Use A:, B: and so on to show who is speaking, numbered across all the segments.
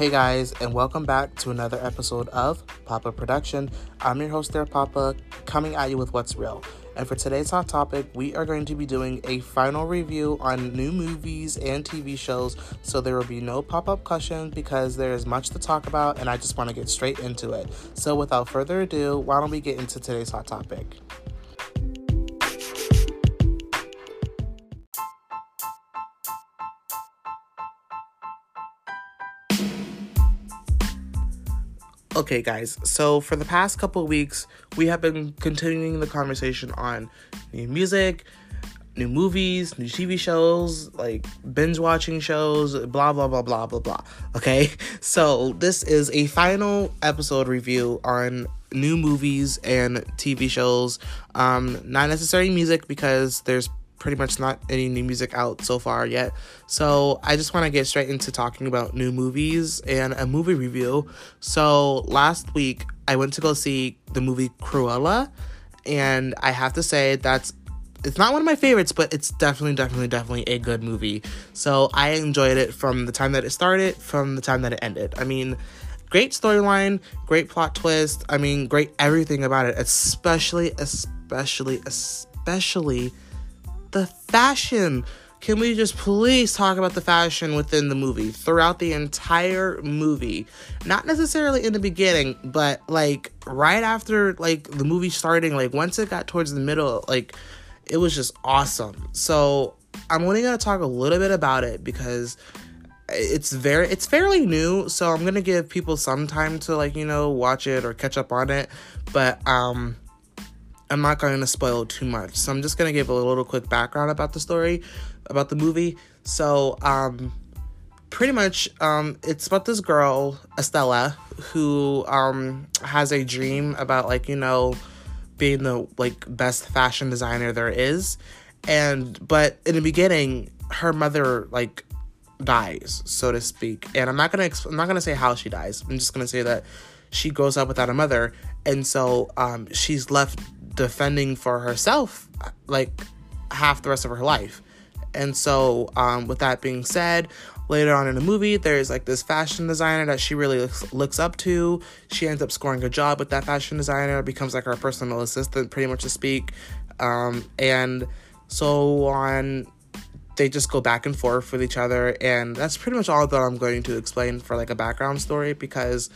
A: Hey guys, and welcome back to another episode of Papa Production. I'm your host there, Papa, coming at you with what's real. And for today's hot topic, we are going to be doing a final review on new movies and TV shows. So there will be no pop up questions because there is much to talk about, and I just want to get straight into it. So without further ado, why don't we get into today's hot topic? Okay, guys, so for the past couple weeks, we have been continuing the conversation on new music, new movies, new TV shows, like binge watching shows, blah, blah, blah, blah, blah, blah. Okay, so this is a final episode review on new movies and TV shows. Um, not necessarily music because there's pretty much not any new music out so far yet. So I just want to get straight into talking about new movies and a movie review. So last week I went to go see the movie Cruella, and I have to say that's it's not one of my favorites, but it's definitely, definitely, definitely a good movie. So I enjoyed it from the time that it started, from the time that it ended. I mean, great storyline, great plot twist. I mean, great everything about it, especially, especially, especially the fashion. Can we just please talk about the fashion within the movie throughout the entire movie? Not necessarily in the beginning, but like right after like the movie starting, like once it got towards the middle, like it was just awesome. So I'm only gonna talk a little bit about it because it's very it's fairly new so i'm gonna give people some time to like you know watch it or catch up on it but um I'm not going to spoil too much. So I'm just going to give a little quick background about the story, about the movie. So, um, pretty much, um, it's about this girl, Estella, who, um, has a dream about, like, you know, being the, like, best fashion designer there is. And, but in the beginning, her mother, like, dies, so to speak. And I'm not to, exp- I'm not to say how she dies. I'm just to say that she grows up without a mother. And so, um, she's left defending for herself like half the rest of her life. And so, um, with that being said, later on in the movie, there's like this fashion designer that she really looks, looks up to. She ends up scoring a job with that fashion designer, becomes like her personal assistant, pretty much to speak. Um, and so on, they just go back and forth with each other. And that's pretty much all that I'm going to explain for like a background story because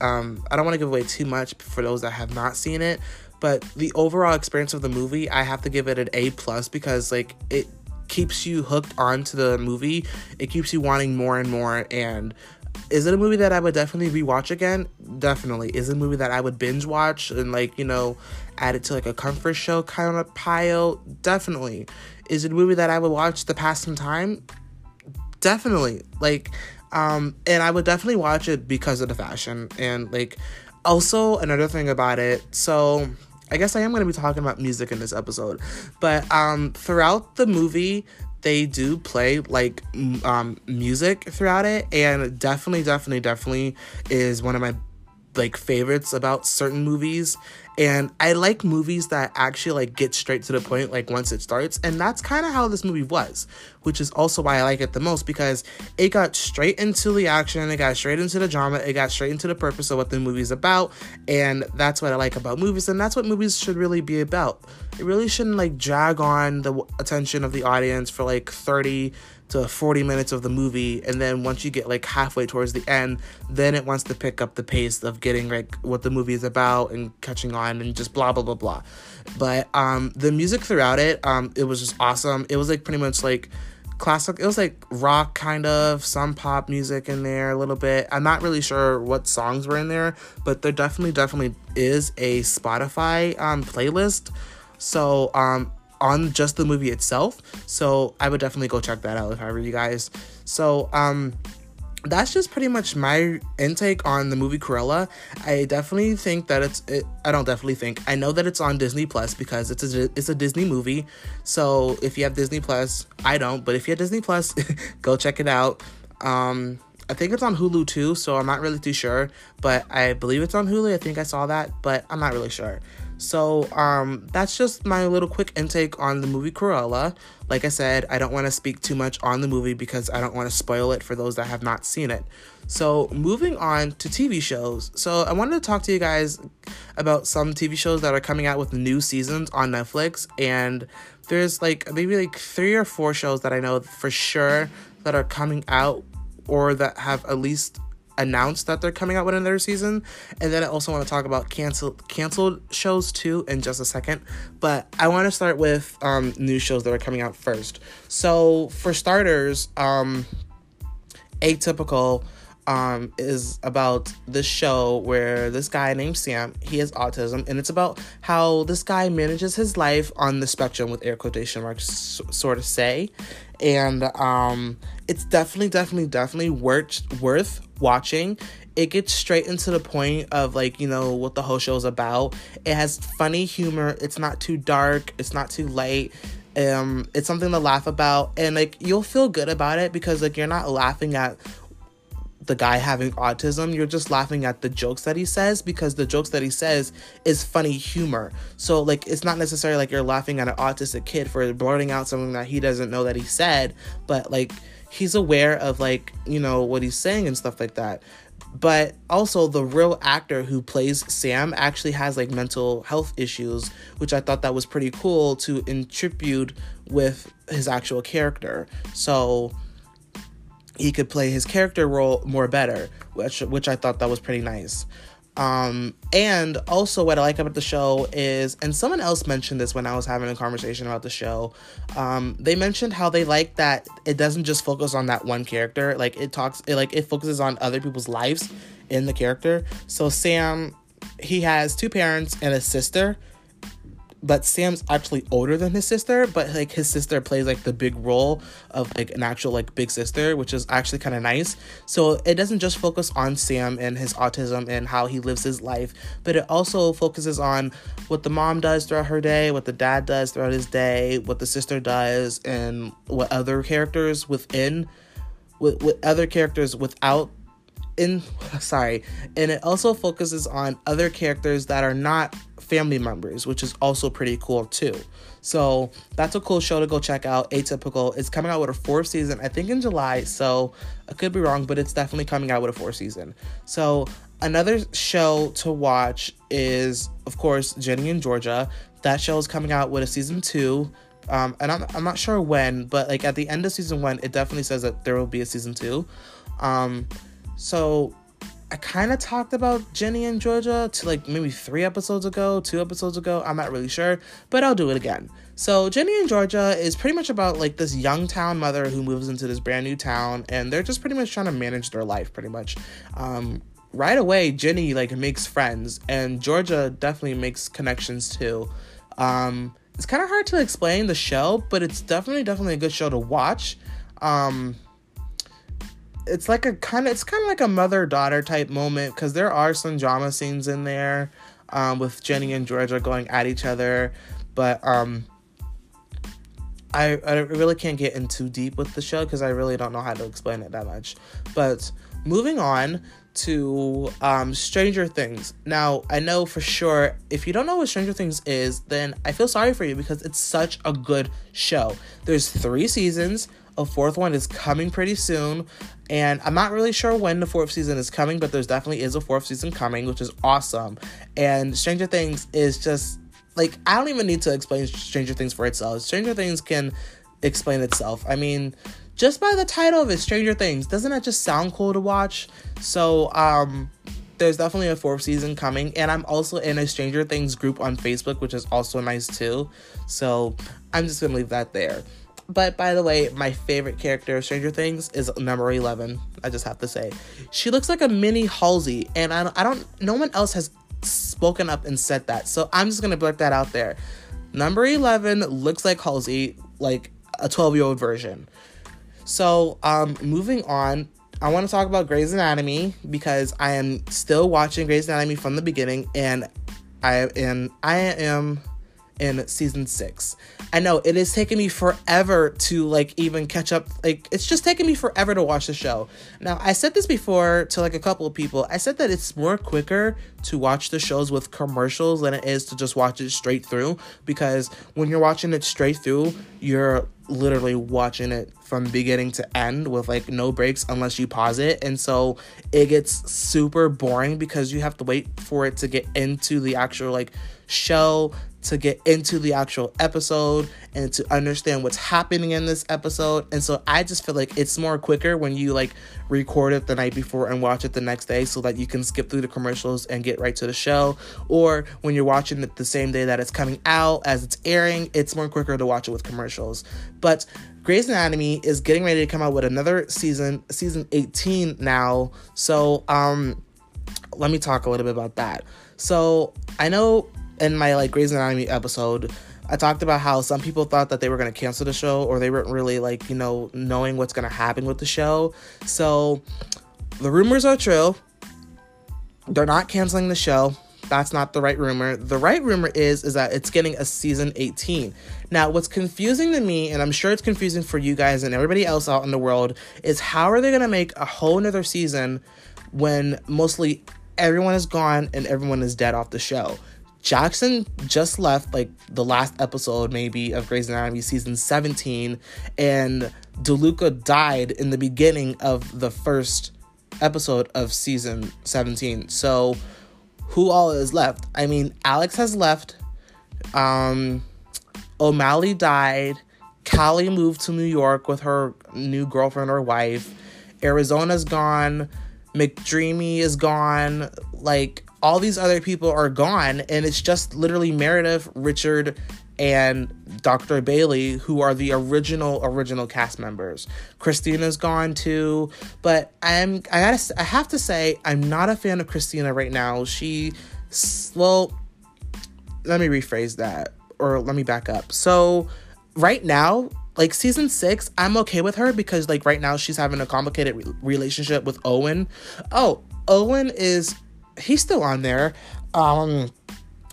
A: um, I don't want to give away too much for those that have not seen it but the overall experience of the movie i have to give it an a plus because like it keeps you hooked onto the movie. It keeps you wanting more and more. And is it a movie that i would definitely rewatch again? Definitely. Is it a movie that i would binge watch and like you know add it to like a comfort show kind of pile? Definitely. Is it a movie that i would watch to pass some time? Definitely. Like um and i would definitely watch it because of the fashion. And like also another thing about it so I guess I am going to be talking about music in this episode. But um, throughout the movie, they do play like um, music throughout it, and definitely, definitely, definitely is one of my like favorites about certain movies. And i like movies that actually like get straight to the point like once it starts. And that's kind of how this movie was which is also why i like it the most because it got straight into the action it got straight into the drama it got straight into the purpose of what the movie's about. And that's what i like about movies and that's what movies should really be about. It really shouldn't like drag on the attention of the audience for like 30 to 40 minutes of the movie and then once you get like halfway towards the end then it wants to pick up the pace of getting like what the movie is about and catching on and just blah blah blah blah. But um the music throughout it um it was just awesome. It was like pretty much like classic it was like rock kind of some pop music in there a little bit. I'm not really sure what songs were in there but there definitely definitely is a spotify um playlist. So um on just the movie itself. So I would definitely go check that out if I were you guys. So um that's just pretty much my intake on the movie Cruella. I definitely think that it's. It, I don't definitely think. I know that it's on Disney Plus because it's a it's a Disney movie. So if you have Disney Plus, I don't. But if you have Disney Plus, go check it out. Um, I think it's on Hulu too. So I'm not really too sure, but I believe it's on Hulu. I think I saw that, but I'm not really sure. So um, that's just my little quick intake on the movie Cruella. Like I said, I don't want to speak too much on the movie because I don't want to spoil it for those that have not seen it. So, moving on to TV shows. So, I wanted to talk to you guys about some TV shows that are coming out with new seasons on Netflix. And there's like maybe like three or four shows that I know for sure that are coming out or that have at least announced that they're coming out with another season. And then I also want to talk about canceled canceled shows too in just a second. But I want to start with um, new shows that are coming out first. So for starters, um, Atypical um, is about this show where this guy named Sam, he has autism, and it's about how this guy manages his life on the spectrum with air quotation marks, sort of say. And um, it's definitely, definitely, definitely worth worth watching. It gets straight into the point of like you know what the whole show is about. It has funny humor. It's not too dark. It's not too light. Um, it's something to laugh about, and like you'll feel good about it because like you're not laughing at the guy having autism, you're just laughing at the jokes that he says because the jokes that he says is funny humor. So like it's not necessarily like you're laughing at an autistic kid for blurting out something that he doesn't know that he said, but like he's aware of like, you know, what he's saying and stuff like that. But also the real actor who plays Sam actually has like mental health issues, which I thought that was pretty cool to attribute with his actual character. So he could play his character role more better, which which I thought that was pretty nice. Um, and also what I like about the show is, and someone else mentioned this when I was having a conversation about the show. Um, they mentioned how they like that it doesn't just focus on that one character. Like it talks, it like it focuses on other people's lives in the character. So Sam, he has two parents and a sister, but Sam's actually older than his sister, but like his sister plays like the big role of like an actual like big sister, which is actually kind of nice. So it doesn't just focus on Sam and his autism and how he lives his life, but it also focuses on what the mom does throughout her day, what the dad does throughout his day, what the sister does, and what other characters within with, with other characters without in sorry and it also focuses on other characters that are not family members which is also pretty cool too. So that's a cool show to go check out atypical. It's coming out with a fourth season i think in july so i could be wrong but it's definitely coming out with a fourth season. So another show to watch is of course Ginny and Georgia. That show is coming out with a season two um, and I'm, I'm not sure when but like at the end of season one it definitely says that there will be a season two. Um, so I kind of talked about Ginny and Georgia to like maybe three episodes ago, two episodes ago. I'm not really sure, but I'll do it again. So Ginny and Georgia is pretty much about like this young town mother who moves into this brand new town, and they're just pretty much trying to manage their life, pretty much. Um, right away, Ginny like makes friends, and Georgia definitely makes connections too. Um, it's kind of hard to explain the show, but it's definitely definitely a good show to watch. Um, it's like a kind of it's kind of like a mother daughter type moment because there are some drama scenes in there um, with Ginny and Georgia going at each other, but um, I I really can't get in too deep with the show because I really don't know how to explain it that much. But moving on to um, Stranger Things. Now, I know for sure if you don't know what Stranger Things is, then I feel sorry for you because it's such a good show. There's three seasons. A fourth one is coming pretty soon. And I'm not really sure when the fourth season is coming, but there's definitely is a fourth season coming, which is awesome. And Stranger Things is just like I don't even need to explain Stranger Things for itself. Stranger Things can explain itself. I mean, just by the title of it, Stranger Things, doesn't that just sound cool to watch? So, um, there's definitely a fourth season coming, and I'm also in a Stranger Things group on Facebook, which is also nice too. So, I'm just gonna leave that there. But by the way, my favorite character of Stranger Things is number 11. I just have to say. She looks like a mini Halsey, and I don't, I don't no one else has spoken up and said that. So I'm just going to blurt that out there. Number 11 looks like Halsey, like a 12 year old version. So, um, moving on, I want to talk about Grey's Anatomy because I am still watching Grey's Anatomy from the beginning, and I and I am in season six. I know it is taking me forever to like even catch up. Like it's just taking me forever to watch the show. Now I said this before to like a couple of people. I said that it's more quicker to watch the shows with commercials than it is to just watch it straight through because when you're watching it straight through, you're literally watching it from beginning to end with like no breaks unless you pause it. And so it gets super boring because you have to wait for it to get into the actual like show to get into the actual episode and to understand what's happening in this episode. And so I just feel like it's more quicker when you like record it the night before and watch it the next day so that you can skip through the commercials and get right to the show. Or when you're watching it the same day that it's coming out as it's airing, it's more quicker to watch it with commercials. But Grey's Anatomy is getting ready to come out with another season, season 18 now. So, um, let me talk a little bit about that. So, I know in my like Grey's Anatomy episode, I talked about how some people thought that they were going to cancel the show or they weren't really like, you know, knowing what's going to happen with the show. So the rumors are true. They're not canceling the show. That's not the right rumor. The right rumor is is that it's getting a season 18. Now, what's confusing to me, and I'm sure it's confusing for you guys and everybody else out in the world, is how are they gonna make a whole nother season when mostly everyone is gone and everyone is dead off the show? Jackson just left like the last episode, maybe, of Grey's Anatomy season 17, and DeLuca died in the beginning of the first episode of season 17. So, who all is left? I mean, Alex has left. Um, O'Malley died. Callie moved to New York with her new girlfriend or wife. Arizona's gone. McDreamy is gone. Like, all these other people are gone and it's just literally Meredith, Richard, and Dr. Bailey who are the original original cast members. Christina's gone too, but I'm I gotta I have to say I'm not a fan of Christina right now. She well let me rephrase that or let me back up. So right now like season six, I'm okay with her because like right now she's having a complicated re- relationship with Owen. Oh, Owen is he's still on there. Um,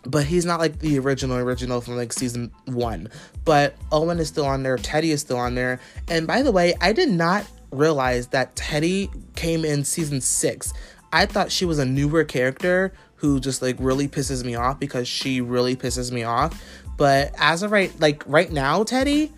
A: but he's not like the original original from like season one. But Owen is still on there. Teddy is still on there. And by the way, I did not realize that Teddy came in season six. I thought she was a newer character who just like really pisses me off because she really pisses me off. But as of right, like right now, Teddy,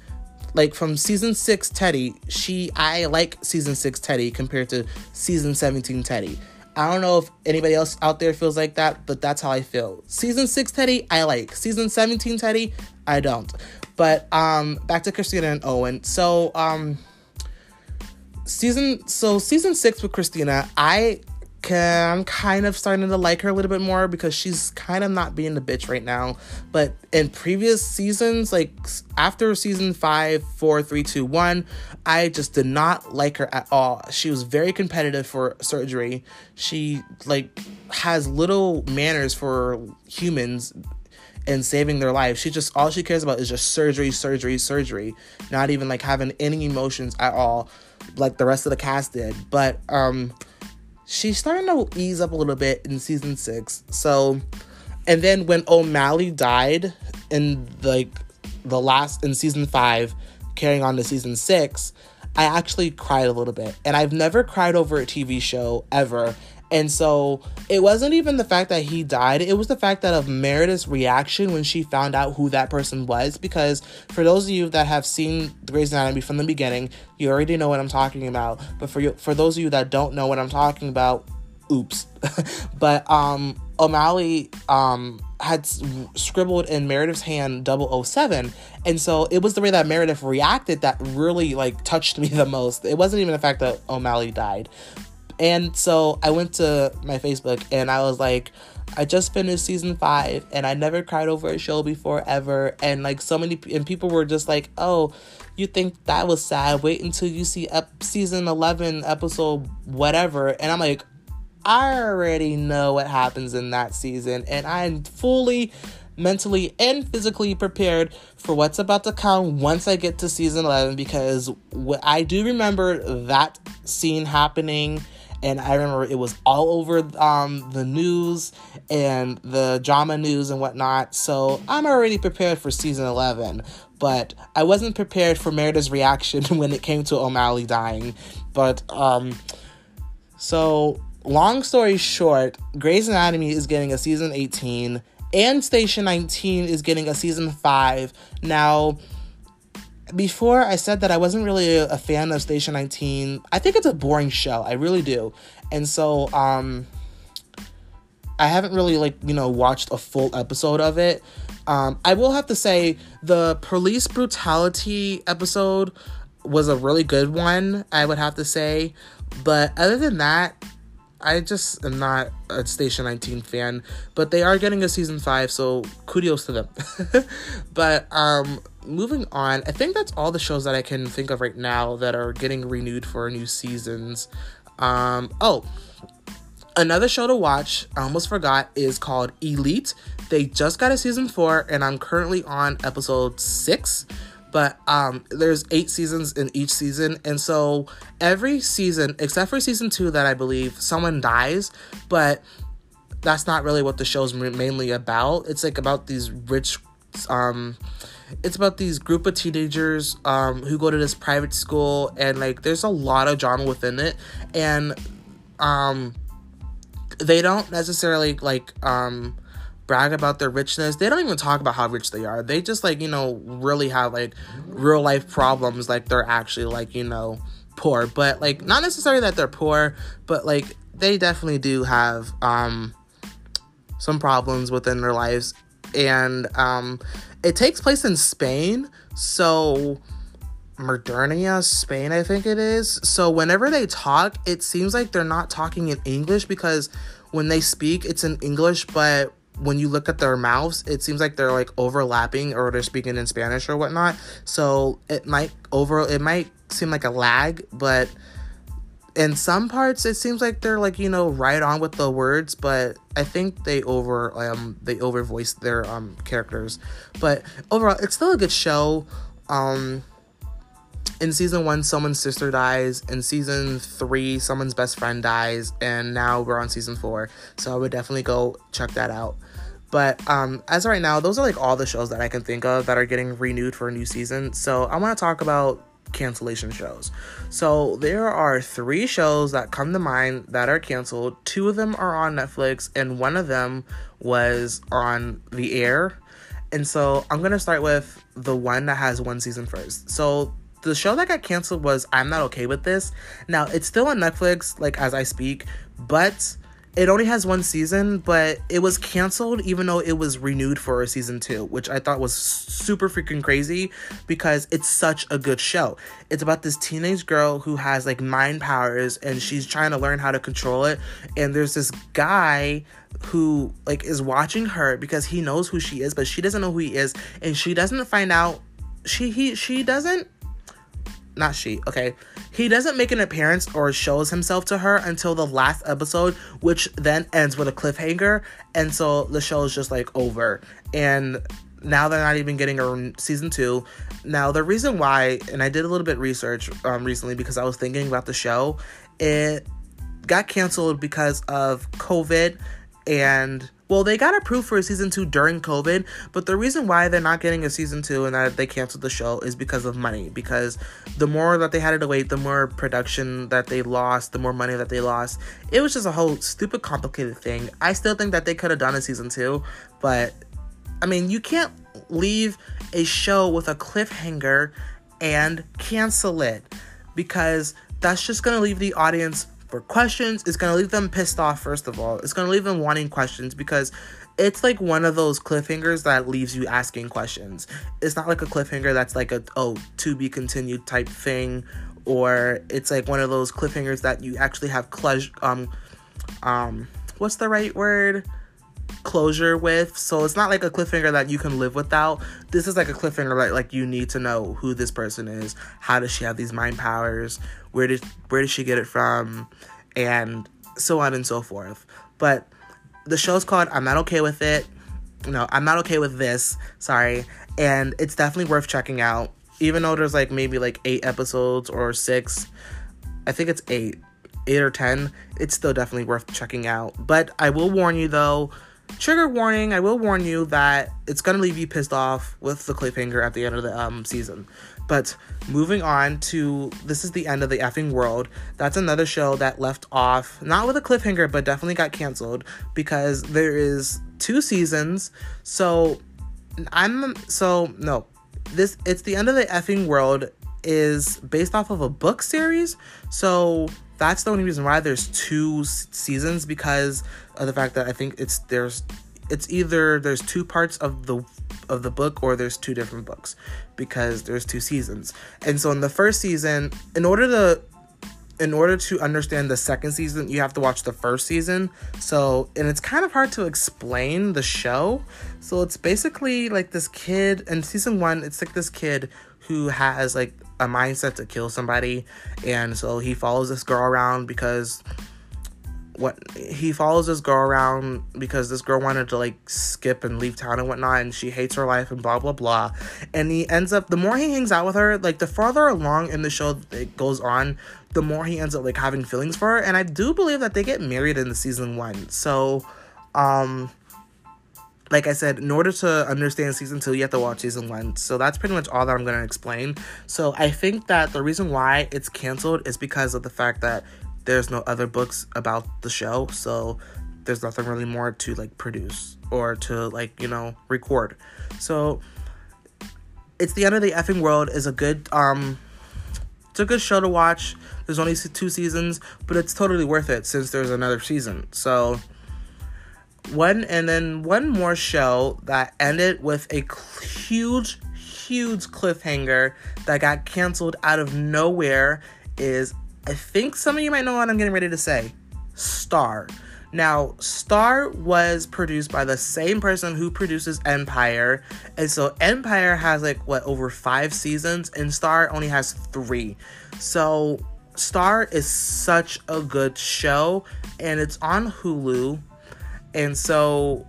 A: like from season six Teddy, she I like season six Teddy compared to season 17 Teddy. I don't know if anybody else out there feels like that, but that's how I feel. Season 6 Teddy, I like. Season 17 Teddy, I don't. But um back to Christina and Owen. So um season so season 6 with Christina, I I'm kind of starting to like her a little bit more because she's kind of not being the bitch right now. But in previous seasons, like after season five, four, three, two, one, I just did not like her at all. She was very competitive for surgery. She like has little manners for humans and saving their life. She just all she cares about is just surgery, surgery, surgery. Not even like having any emotions at all, like the rest of the cast did. But um she's starting to ease up a little bit in season six. So, and then when O'Malley died in like the last in season five, carrying on to season six, I actually cried a little bit. And I've never cried over a TV show ever. And so it wasn't even the fact that he died, it was the fact that of Meredith's reaction when she found out who that person was. Because for those of you that have seen Grey's Anatomy from the beginning, you already know what I'm talking about. But for you, for those of you that don't know what I'm talking about, oops. but um, O'Malley um, had scribbled in Meredith's hand 007. And so it was the way that Meredith reacted that really like touched me the most. It wasn't even the fact that O'Malley died. And so I went to my Facebook and I was like, I just finished season five and I never cried over a show before ever. And like so many, and people were just like, oh, you think that was sad? Wait until you see up season 11, episode whatever. And I'm like, I already know what happens in that season and I'm fully mentally and physically prepared for what's about to come once I get to season 11 because I do remember that scene happening and I remember it was all over um, the news and the drama news and whatnot. So I'm already prepared for season 11, but I wasn't prepared for Meredith's reaction when it came to O'Malley dying. But um, so long story short, Grey's Anatomy is getting a season 18 and Station 19 is getting a season 5. Now, before I said that I wasn't really a, fan of Station 19. I think it's a boring show. I really do. And so um I haven't really like, you know, watched a full episode of it. Um I will have to say the police brutality episode was a really good one, I would have to say. But other than that, I just am not a Station 19 fan, but they are getting a season 5, so kudos to them. but um moving on, I think that's all the shows that I can think of right now that are getting renewed for new seasons. Um oh, another show to watch, I almost forgot, is called Elite. They just got a season 4 and I'm currently on episode 6 but um, there's eight seasons in each season and so every season except for season two that i believe someone dies but that's not really what the show's mainly about. It's like about these rich um it's about these group of teenagers um who go to this private school and like there's a lot of drama within it and um they don't necessarily like um brag about their richness. They don't even talk about how rich they are. They just like, you know, really have like real life problems like they're actually like, you know, poor. But like not necessarily that they're poor, but like they definitely do have um some problems within their lives and um it takes place in Spain. So Modernia, Spain, I think it is. So whenever they talk, it seems like they're not talking in English because when they speak, it's in English, but when you look at their mouths, it seems like they're like overlapping or they're speaking in Spanish or whatnot. So it might over it might seem like a lag, but in some parts it seems like they're like you know right on with the words but i think they over um they over voice their um characters but overall it's still a good show um in season one, someone's sister dies. In season three, someone's best friend dies. And now we're on season four. So I would definitely go check that out. But um, as right now, those are like all the shows that I can think of that are getting renewed for a new season. So I want to talk about cancellation shows. So there are three shows that come to mind that are canceled. Two of them are on Netflix, and one of them was on the air. And so I'm gonna start with the one that has one season first. So the show that got canceled was I'm Not Okay with This. Now, it's still on Netflix, like as I speak, but it only has one season, but it was canceled even though it was renewed for a season two, which I thought was super freaking crazy because it's such a good show. It's about this teenage girl who has like mind powers and she's trying to learn how to control it. And there's this guy who like is watching her because he knows who she is, but she doesn't know who he is, and she doesn't find out she he she doesn't not she, okay. He doesn't make an appearance or shows himself to her until the last episode, which then ends with a cliffhanger. And so the show is just like over. And now they're not even getting a season two. Now, the reason why, and I did a little bit research um, recently because I was thinking about the show, it got canceled because of COVID and well, they got approved for a season two during COVID, but the reason why they're not getting a season two and that they canceled the show is because of money. Because the more that they had to wait, the more production that they lost, the more money that they lost. It was just a whole stupid, complicated thing. I still think that they could have done a season two, but I mean, you can't leave a show with a cliffhanger and cancel it because that's just gonna leave the audience for questions. It's gonna leave them pissed off, first of all. It's gonna leave them wanting questions because it's like one of those cliffhangers that leaves you asking questions. It's not like a cliffhanger that's like a oh to be continued type thing, or it's like one of those cliffhangers that you actually have um um what's the right word? Closure with. So it's not like a cliffhanger that you can live without. This is like a cliffhanger that like you need to know who this person is. How does she have these mind powers? Where did where did she get it from? And so on and so forth. But the show's called I'm Not Okay with It. No, I'm not okay with this. Sorry. And it's definitely worth checking out. Even though there's like maybe like eight episodes or six. I think it's eight 8 or 10, it's still definitely worth checking out. But I will warn you though, trigger warning, I will warn you that it's to leave you pissed off with the cliffhanger at the end of the um, season. But moving on to this is the end of the effing world. That's another show that left off not with a cliffhanger, but definitely got canceled because there is two seasons. So I'm so no. This it's the end of the effing world is based off of a book series. So that's the only reason why there's two seasons because of the fact that I think it's there's it's either there's two parts of the of the book or there's two different books because there's two seasons. And so in the first season, in order to in order to understand the second season, you have to watch the first season. So, and it's kind of hard to explain the show. So, it's basically like this kid in season 1, it's like this kid who has like a mindset to kill somebody. And so he follows this girl around because what he follows this girl around because this girl wanted to like skip and leave town and whatnot and she hates her life and blah blah blah. And he ends up the more he hangs out with her like the farther along in the show it goes on the more he ends up like having feelings for her. And i do believe that they get married in the season one. So um like I said, in order to understand season two, you have to watch season one. So that's pretty much all that I'm going to explain. So I think that the reason why it's canceled is because of the fact that there's no other books about the show. So there's nothing really more to like produce or to like, you know, record. So it's the end of the effing world is a good um it's a good show to watch. There's only two seasons, but it's totally worth it since there's another season. So one and then one more show that ended with a huge huge cliffhanger that got canceled out of nowhere is I think some of you might know what I'm getting ready to say. Star. Now, Star was produced by the same person who produces Empire. And so Empire has like what over 5 seasons and Star only has 3. So Star is such a good show and it's on Hulu and so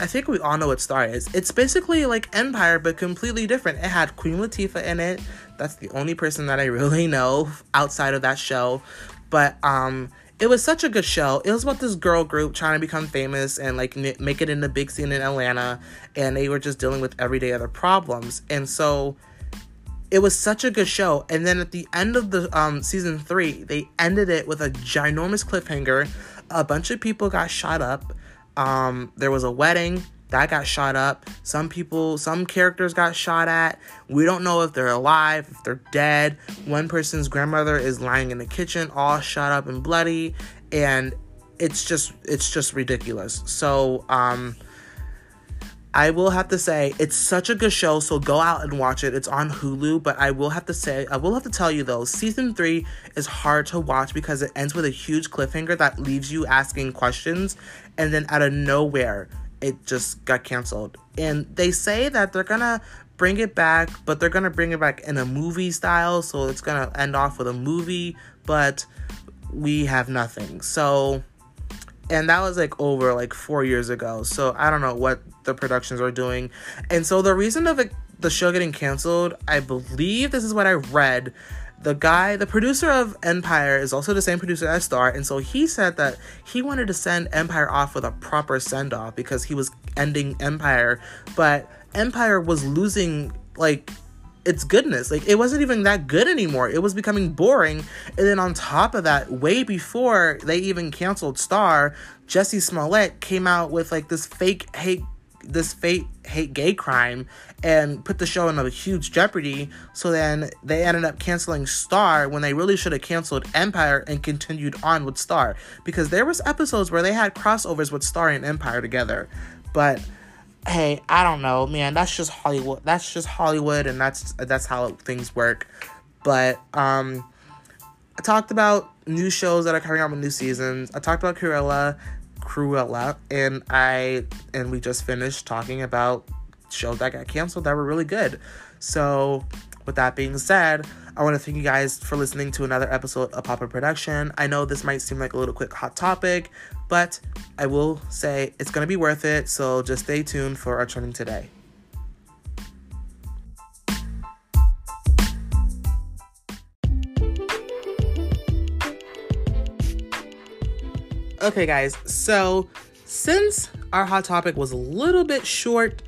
A: I think we all know what Star is. It's basically like Empire, but completely different. It had Queen Latifah in it. That's the only person that I really know outside of that show. But um, it was such a good show. It was about this girl group trying to become famous and like n- make it in the big scene in Atlanta, and they were just dealing with everyday other problems. And so it was such a good show. And then at the end of the um, season three, they ended it with a ginormous cliffhanger. A bunch of people got shot up um, there was a wedding that got shot up. Some people, some characters got shot at. We don't know if they're alive, if they're dead. One person's grandmother is lying in the kitchen, all shot up and bloody, and it's just it's just ridiculous. So, um, I will have to say it's such a good show, so go out and watch it. It's on Hulu, but I will have to say I will have to tell you though, season 3 is hard to watch because it ends with a huge cliffhanger that leaves you asking questions and then out of nowhere it just got canceled. And they say that they're to bring it back, but they're to bring it back in a movie style, so it's to end off with a movie, but we have nothing. So and that was like over like four years ago. So i don't know what the productions are doing. And so the reason of it, the show getting canceled i believe this is what i read. The guy the producer of empire is also the same producer as star and so he said that he wanted to send empire off with a proper send-off because he was ending empire but empire was losing like its goodness. Like it wasn't even that good anymore. It was becoming boring. And then on top of that, way before they even canceled Star, Jussie Smollett came out with like this fake hate this fake hate gay crime and put the show in a huge jeopardy. So then they ended up canceling Star when they really should have canceled Empire and continued on with Star because there was episodes where they had crossovers with Star and Empire together. But hey, I don't know, man. That's just Hollywood. That's just Hollywood, and that's that's how things work. But um, I talked about new shows that are coming out with new seasons. I talked about Cruella, Cruella, and I and we just finished talking about shows that got canceled that were really good. So, with that being said, I want to thank you guys for listening to another episode of Papa Production. I know this might seem like a little quick hot topic, but I will say it's going to be worth it. So just stay tuned for our trending today. Okay, guys, so since our hot topic was a little bit short,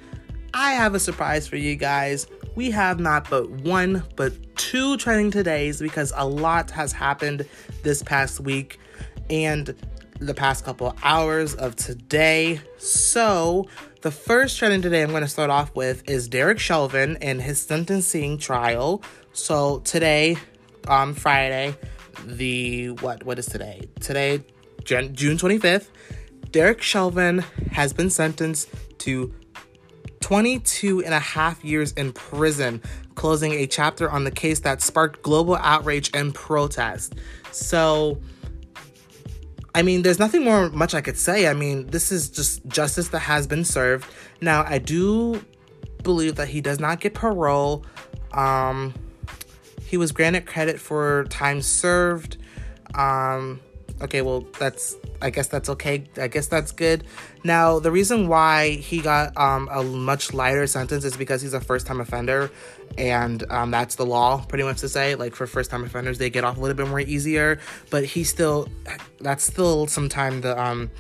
A: I have a surprise for you guys. We have not but one, but two trending todays because a lot has happened this past week and the past couple hours of today. So, the first trending today I'm going to start off with is Derek Chauvin and his sentencing trial. So, today, on um, Friday, the what what is today? Today, June 25th, Derek Chauvin has been sentenced to 22 and a half years in prison, closing a chapter on the case that sparked global outrage and protest. So, I mean, there's nothing more much I could say. I mean, this is just justice that has been served. Now, I do believe that he does not get parole. Um, he was granted credit for time served. Um, okay, well, that's I guess that's okay. I guess that's good. Now, the reason why he got um, a much lighter sentence is because he's a first time offender, and um, that's the law, pretty much to say. Like for first time offenders, they get off a little bit more easier, but he still, that's still some time to um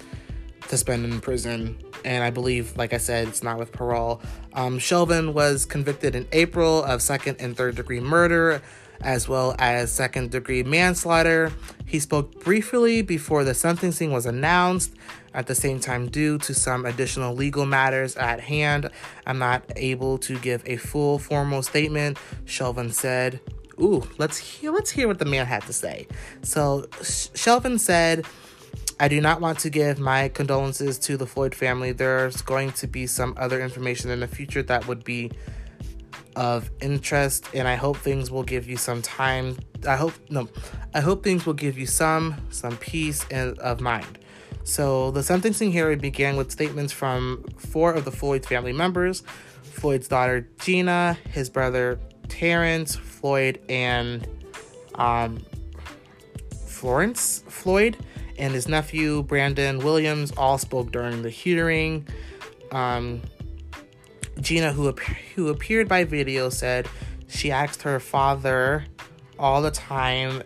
A: to spend in prison. And I believe, like I said, it's not with parole. Um, Chauvin was convicted in April of second and third degree murder as well as second degree manslaughter. He spoke briefly before the sentencing was announced. At the same time, due to some additional legal matters at hand, I'm not able to give a full formal statement, Chauvin said. Ooh, let's hear let's hear what the man had to say. So, Chauvin said, I do not want to give my condolences to the Floyd family. There's going to be some other information in the future that would be of interest and I hope things will give you some time. I hope no, I hope things will give you some some peace and of mind. So the sentencing hearing began with statements from four of the Floyd family members: Floyd's daughter Gina, his brother Terrence Floyd, and um, Florence Floyd, and his nephew Brandon Williams all spoke during the hearing. Um, Gina, who, who appeared by video, said she asked her father all the time.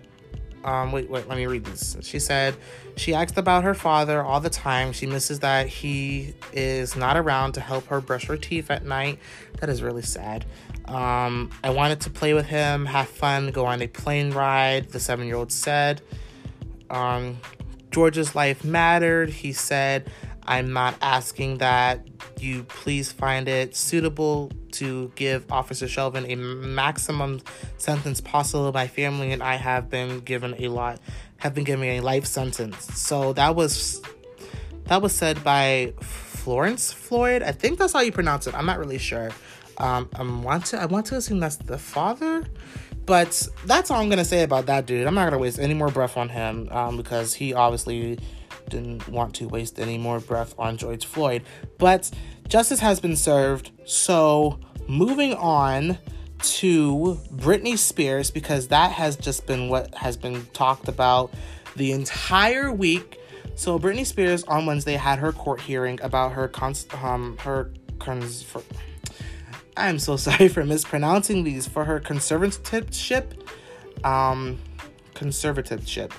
A: Um, wait, wait, let me read this. She said she asked about her father all the time. She misses that he is not around to help her brush her teeth at night. That is really sad. Um, I wanted to play with him, have fun, go on a plane ride, the seven year old said. Um, George's life mattered. He said, I'm not asking that you please find it suitable to give Officer Chauvin a maximum sentence possible. My family and I have been given a lot, have been given a life sentence. So that was that was said by Florence Floyd. I think that's how you pronounce it. I'm not really sure. Um, I want to I want to assume that's the father, but that's all I'm gonna say about that dude. I'm not gonna waste any more breath on him um, because he obviously didn't want to waste any more breath on George Floyd. But justice has been served. So moving on to Britney Spears, because that has just been what has been talked about the entire week. So Britney Spears on Wednesday had her court hearing about her cons- um her cons- for- I'm so sorry for mispronouncing these for her conservatorship ship um conservatorship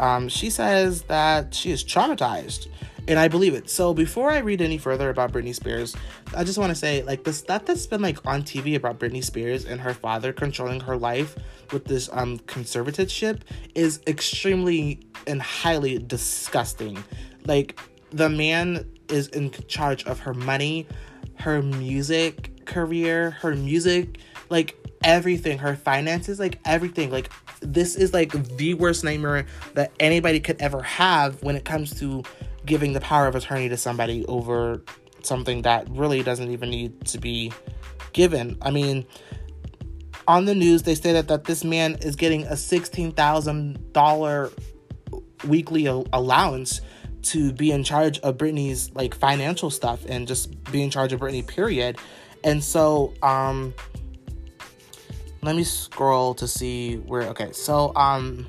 A: um, she says that she is traumatized, and I believe it. So before I read any further about Britney Spears, I just want to say like the stuff that's been like on TV about Britney Spears and her father controlling her life with this um conservatorship is extremely and highly disgusting. Like the man is in charge of her money, her music career, her music, like everything, her finances, like everything. Like this is like the worst nightmare that anybody could ever have when it comes to giving the power of attorney to somebody over something that really doesn't even need to be given. I mean, on the news they stated that this man is getting a $16,000 weekly allowance to be in charge of Britney's like financial stuff and just be in charge of Britney period. And so um let me scroll to see where okay so um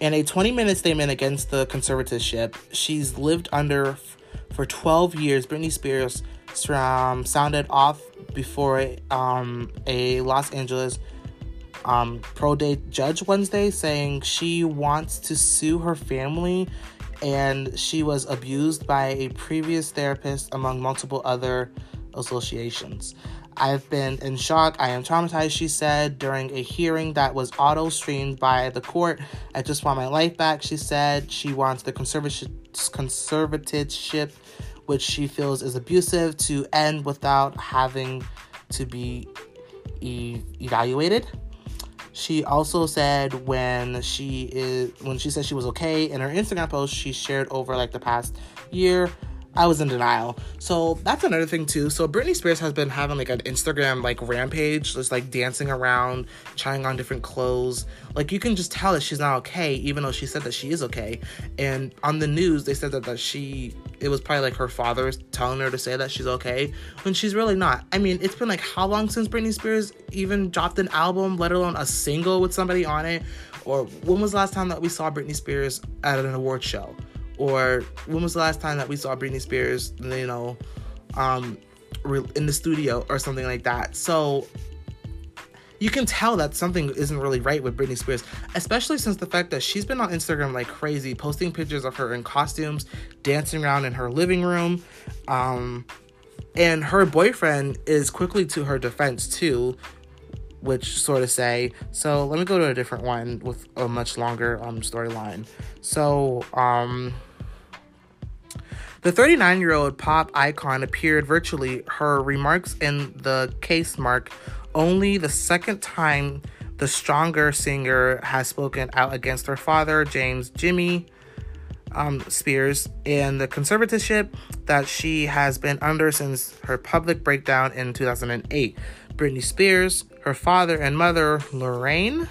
A: in a 20 minute statement against the conservatorship she's lived under f- for 12 years britney spears um, sounded off before um, a los angeles um, probate judge wednesday saying she wants to sue her family and she was abused by a previous therapist among multiple other associations. I've been in shock. I am traumatized, she said during a hearing that was auto streamed by the court. I just want my life back, she said. She wants the conservatorship, which she feels is abusive, to end without having to be e- evaluated. She also said when she is when she said she was okay in her Instagram post she shared over like the past year I was in denial. So that's another thing too. So Britney Spears has been having like an Instagram like rampage, just like dancing around, trying on different clothes. Like you can just tell that she's not okay, even though she said that she is okay. And on the news, they said that, that she it was probably like her father telling her to say that she's okay when she's really not. I mean, it's been like how long since Britney Spears even dropped an album, let alone a single with somebody on it? Or when was the last time that we saw Britney Spears at an award show? Or when was the last time that we saw Britney Spears, you know, um, in the studio or something like that? So you can tell that something isn't really right with Britney Spears, especially since the fact that she's been on Instagram like crazy, posting pictures of her in costumes, dancing around in her living room. Um, and her boyfriend is quickly to her defense too, which sort of say. So let me go to a different one with a much longer um, storyline. So, um, the 39 year old pop icon appeared virtually. Her remarks in the case mark only the second time the stronger singer has spoken out against her father, James Jimmy um, Spears, and the conservatorship that she has been under since her public breakdown in 2008. Britney Spears, her father and mother, Lorraine,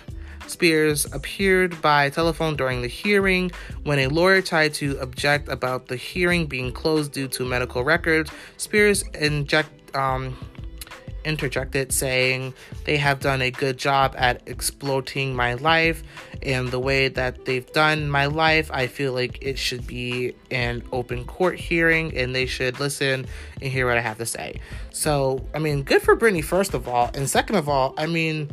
A: Spears appeared by telephone during the hearing when a lawyer tried to object about the hearing being closed due to medical records. Spears inject, um, interjected, saying, They have done a good job at exploiting my life, and the way that they've done my life, I feel like it should be an open court hearing and they should listen and hear what I have to say. So, I mean, good for Britney, first of all. And second of all, I mean,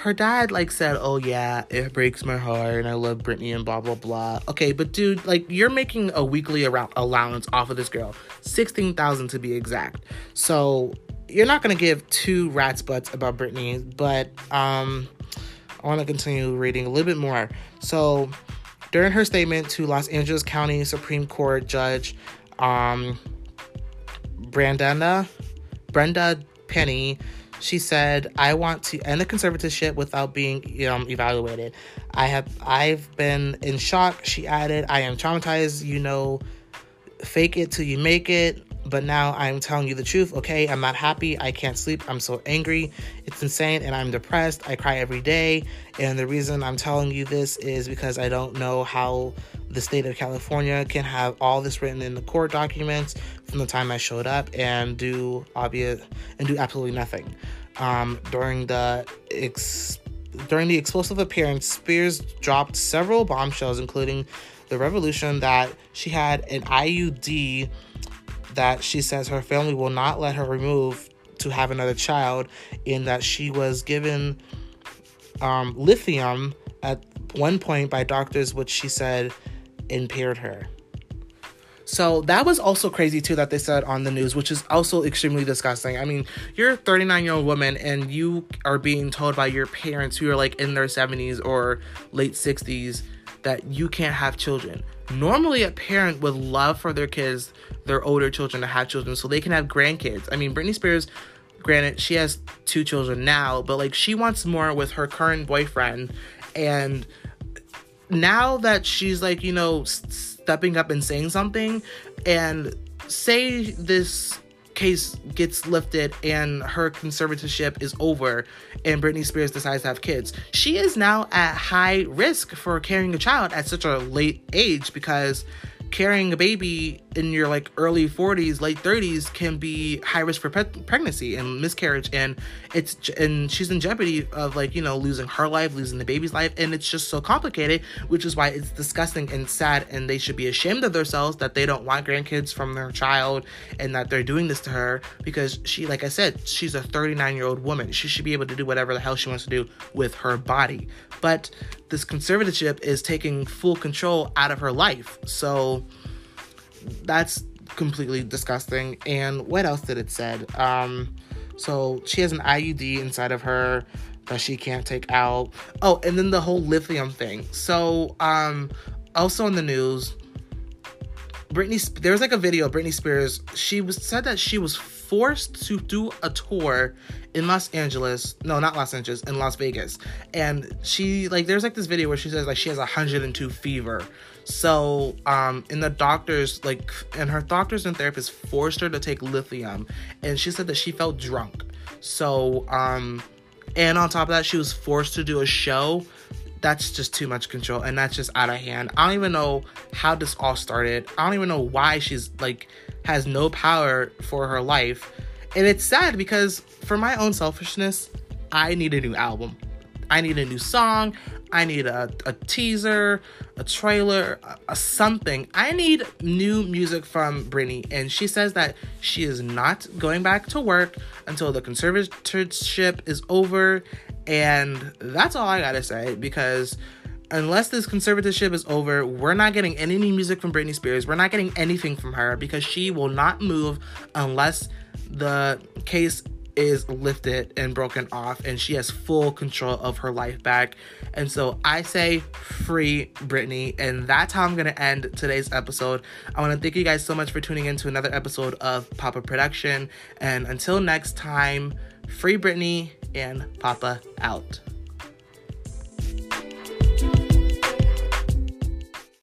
A: her dad like said, "Oh yeah, it breaks my heart, and I love Britney and blah blah blah." Okay, but dude, like you're making a weekly allowance off of this girl, sixteen thousand to be exact. So you're not gonna give two rats butts about Britney, but um, I want to continue reading a little bit more. So during her statement to Los Angeles County Supreme Court Judge, um, Brandana, Brenda Penny she said, "I want to end the conservatorship without being um, evaluated. I have I've been in shock." She added, "I am traumatized. You know, fake it till you make it." But now I'm telling you the truth, okay? I'm not happy. I can't sleep. I'm so angry. It's insane and I'm depressed. I cry every day. And the reason I'm telling you this is because I don't know how the state of California can have all this written in the court documents from the time I showed up and do obvious and do absolutely nothing. Um, during the ex- during the explosive appearance, Spears dropped several bombshells, including the revolution that she had an IUD that she says her family will not let her remove to have another child, in that she was given um, lithium at one point by doctors, which she said impaired her. So that was also crazy too that they said on the news, which is also extremely disgusting. I mean, you're a 39 year old woman and you are being told by your parents who are like in their 70s or late 60s that you can't have children. Normally, a parent would love for their kids, their older children, to have children so they can have grandkids. I mean, Britney Spears, granted, she has two children now, but like she wants more with her current boyfriend. And now that she's like, you know, stepping up and saying something, and say this case gets lifted and her conservatorship is over and Britney Spears decides to have kids, she is now at high risk for carrying a child at such a late age because carrying a baby in your like early 40s late 30s can be high risk for pre- pregnancy and miscarriage and it's and she's in jeopardy of like you know losing her life losing the baby's life and it's just so complicated which is why it's disgusting and sad and they should be ashamed of themselves that they don't want grandkids from their child and that they're doing this to her because she like i said she's a 39 year old woman she should be able to do whatever the hell she wants to do with her body but this conservatorship is taking full control out of her life. So that's completely disgusting. And what else did it said? Um, so she has an IUD inside of her that she can't take out. Oh, and then the whole lithium thing. So um, also in the news, Britney, there was like a video Britney Spears. She was said that she was forced to do a tour in Los Angeles. No, not Los Angeles, in Las Vegas. And she like there's like this video where she says like she has 102 fever. So, um, and the doctors like and her doctors and therapists forced her to take lithium, and she said that she felt drunk. So, um, and on top of that, she was forced to do a show that's just too much control and that's just out of hand. I don't even know how this all started. I don't even know why she's like has no power for her life. And it's sad because for my own selfishness, I need a new album. I need a new song. I need a, a teaser, a trailer, a, a, something. I need new music from Britney. And she says that she is not going back to work until the conservatorship is over and that's all I gotta say because unless this conservatorship is over, we're not getting any new music from Britney Spears. We're not getting anything from her because she will not move unless the case is lifted and broken off and she has full control of her life back. And so I say free Britney. And that's how I'm going to end today's episode. I want to thank you guys so much for tuning in to another episode of Papa Production. And until next time, free Britney and Papa out.